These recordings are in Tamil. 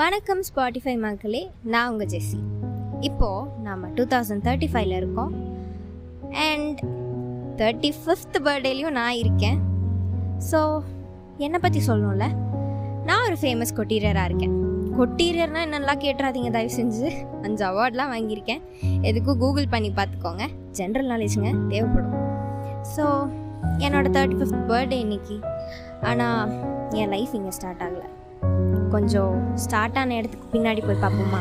வணக்கம் ஸ்பாட்டிஃபை மக்களே நான் உங்கள் ஜெஸ்ஸி. இப்போது நாம் டூ தௌசண்ட் தேர்ட்டி ஃபைவ்ல இருக்கோம். அண்ட் தேர்ட்டி ஃபிஃப்த் பர்த்டேலையும் நான் இருக்கேன். ஸோ என்னை பற்றி சொல்லணும்ல? நான் ஒரு ஃபேமஸ் கொட்டீரியராக இருக்கேன். கொட்டீரியர்னால் என்னெல்லாம் கேட்டுறாதீங்க தயவு செஞ்சு அஞ்சு அவார்ட்லாம் வாங்கியிருக்கேன். எதுக்கும் கூகுள் பண்ணி பார்த்துக்கோங்க. ஜென்ரல் நாலேஜுங்க தேவைப்படும். ஸோ என்னோடய தேர்ட்டி ஃபிஃப்த் பர்த்டே இன்னைக்கு. ஆனால் என் லைஃப் இங்கே ஸ்டார்ட் ஆகலை. கொஞ்சம் ஸ்டார்ட் ஆன இடத்துக்கு பின்னாடி போய் பார்ப்போமா?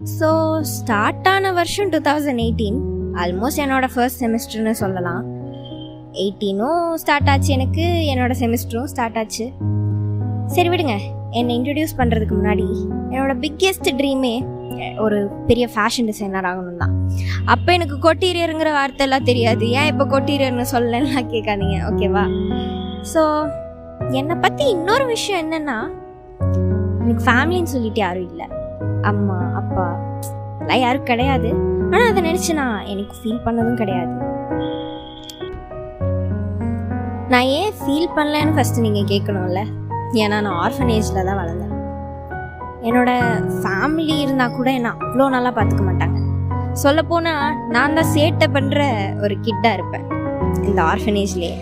ஸோ ஸ்டார்ட் ஆன வருஷம் டூ தௌசண்ட் எயிட்டீன் ஆல்மோஸ்ட் என்னோட ஃபர்ஸ்ட் செமஸ்டர்னு சொல்லலாம். எயிட்டீனும் ஸ்டார்ட் ஆச்சு. எனக்கு என்னோட செமிஸ்டரும் ஸ்டார்ட் ஆச்சு. சரி விடுங்க. என்னை இன்ட்ரடியூஸ் பண்ணுறதுக்கு முன்னாடி என்னோட பிக்கெஸ்ட் ட்ரீமே ஒரு பெரிய ஃபேஷன் டிசைனர் ஆகணும் தான். அப்போ எனக்கு கொட்டீரியருங்கிற வார்த்தை எல்லாம் தெரியாது. ஏன் இப்போ கொட்டீரியர்னு சொல்லலாம் கேட்காதீங்க. ஓகேவா ஸோ என்னை பற்றி இன்னொரு விஷயம் என்னென்னா எனக்கு ஃபேமிலின்னு சொல்லிட்டு யாரும் இல்லை. அம்மா அப்பா எல்லாம் யாரும் கிடையாது. ஆனால் அதை நினச்சி நான் எனக்கு ஃபீல் பண்ணதும் கிடையாது. நான் ஏன் ஃபீல் பண்ணலன்னு ஃபஸ்ட்டு நீங்கள் கேட்கணும்ல. ஏன்னா நான் ஆர்ஃபனேஜில் தான் வளர்ந்தேன். என்னோட ஃபேமிலி இருந்தால் கூட என்னை அவ்வளோ நல்லா பார்த்துக்க மாட்டாங்க. சொல்லப்போனால் நான் தான் சேட்டை பண்ணுற ஒரு கிட்டாக இருப்பேன். இந்த ஆர்ஃபனேஜ்லேயே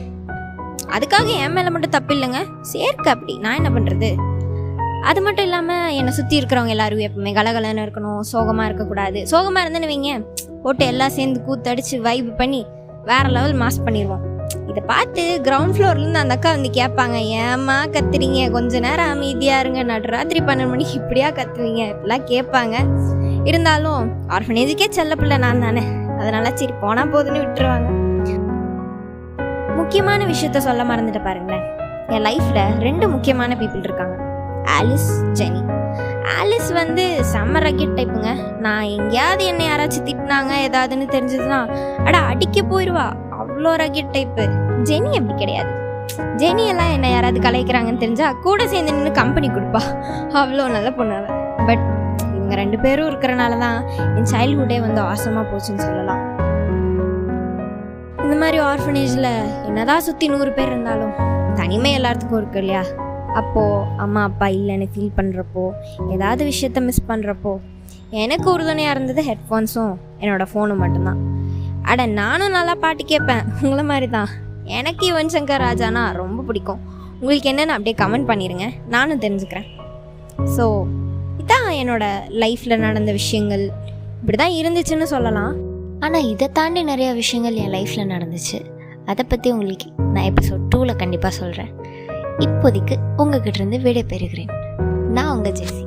அதுக்காக என் மேலே மட்டும் தப்பு இல்லைங்க. சேர்க்க அப்படி. நான் என்ன பண்ணுறது அது மட்டும் இல்லாமல் என்னை சுற்றி இருக்கிறவங்க எல்லாரும் எப்பவுமே கலகலன்னு இருக்கணும் சோகமாக இருக்கக்கூடாது. சோகமாக இருந்தேன்னு வைங்க போட்டு எல்லாம் சேர்ந்து கூத்தடிச்சு வைப் பண்ணி வேற லெவல் மாஸ் பண்ணிடுவோம் இதை பார்த்து கிரவுண்ட் ஃப்ளோர்லேருந்து அந்த அக்கா வந்து கேட்பாங்க ஏம்மா கத்துறீங்க? கொஞ்ச நேரம் அமைதியாக இருங்க. நடுராத்திரி பன்னெண்டு மணிக்கு இப்படியா கத்துவீங்க? இப்படிலாம் கேட்பாங்க இருந்தாலும் ஆர்ஃபனேஜுக்கே செல்ல பிள்ளை நான் தானே. அதனால சரி போனால் போதுன்னு விட்டுருவாங்க. முக்கியமான விஷயத்த சொல்ல மறந்துட்டு பாருங்களேன். என் லைஃப்பில் ரெண்டு முக்கியமான பீப்புள் இருக்காங்க. ஆலிஸ் ஜெனி ஆலிஸ் வந்து செம்ம ரக்கெட் டைப்புங்க நான் எங்கேயாவது என்னை யாராச்சும் திட்டினாங்க ஏதாவதுன்னு தெரிஞ்சதுன்னா அட அடிக்க போயிடுவா அவ்வளோ ரகிட் டைப்பு ஜெனி அப்படி கிடையாது. ஜெனி எல்லாம் என்ன யாராவது கலைக்கிறாங்கன்னு தெரிஞ்சா கூட சேர்ந்து நின்று கம்பெனி கொடுப்பா. அவ்வளோ நல்ல பொண்ணு பட் இவங்க ரெண்டு பேரும் இருக்கிறனால தான் என் சைல்ட்ஹுட்டே வந்து ஆசமாக போச்சுன்னு சொல்லலாம். இந்த மாதிரி ஆர்ஃபனேஜில் என்னதான் சுற்றி நூறு பேர் இருந்தாலும் தனிமை எல்லாத்துக்கும் இருக்கு இல்லையா? அப்போது அம்மா அப்பா இல்லைன்னு ஃபீல் பண்ணுறப்போ ஏதாவது விஷயத்த மிஸ் பண்ணுறப்போ எனக்கு உறுதுணையாக இருந்தது ஹெட்ஃபோன்ஸும் என்னோடய ஃபோனும் மட்டும்தான். அட நானும் நல்லா பாட்டு கேட்பேன். உங்களை மாதிரி தான் எனக்கு யுவன் சங்கர் ராஜானா ரொம்ப பிடிக்கும். உங்களுக்கு என்னென்னு அப்படியே கமெண்ட் பண்ணிடுங்க நானும் தெரிஞ்சுக்கிறேன். ஸோ இதான் என்னோடய லைஃப்பில் நடந்த விஷயங்கள். இப்படி தான் இருந்துச்சுன்னு சொல்லலாம். ஆனால் இதை தாண்டி நிறையா விஷயங்கள் என் லைஃப்பில் நடந்துச்சு. அதை பற்றி உங்களுக்கு நான் எபிசோட் டூவில் கண்டிப்பாக சொல்கிறேன் இப்போதைக்கு உங்ககிட்ட இருந்து விடை பெறுகிறேன் நான் உங்கள் ஜெஸ்ஸி.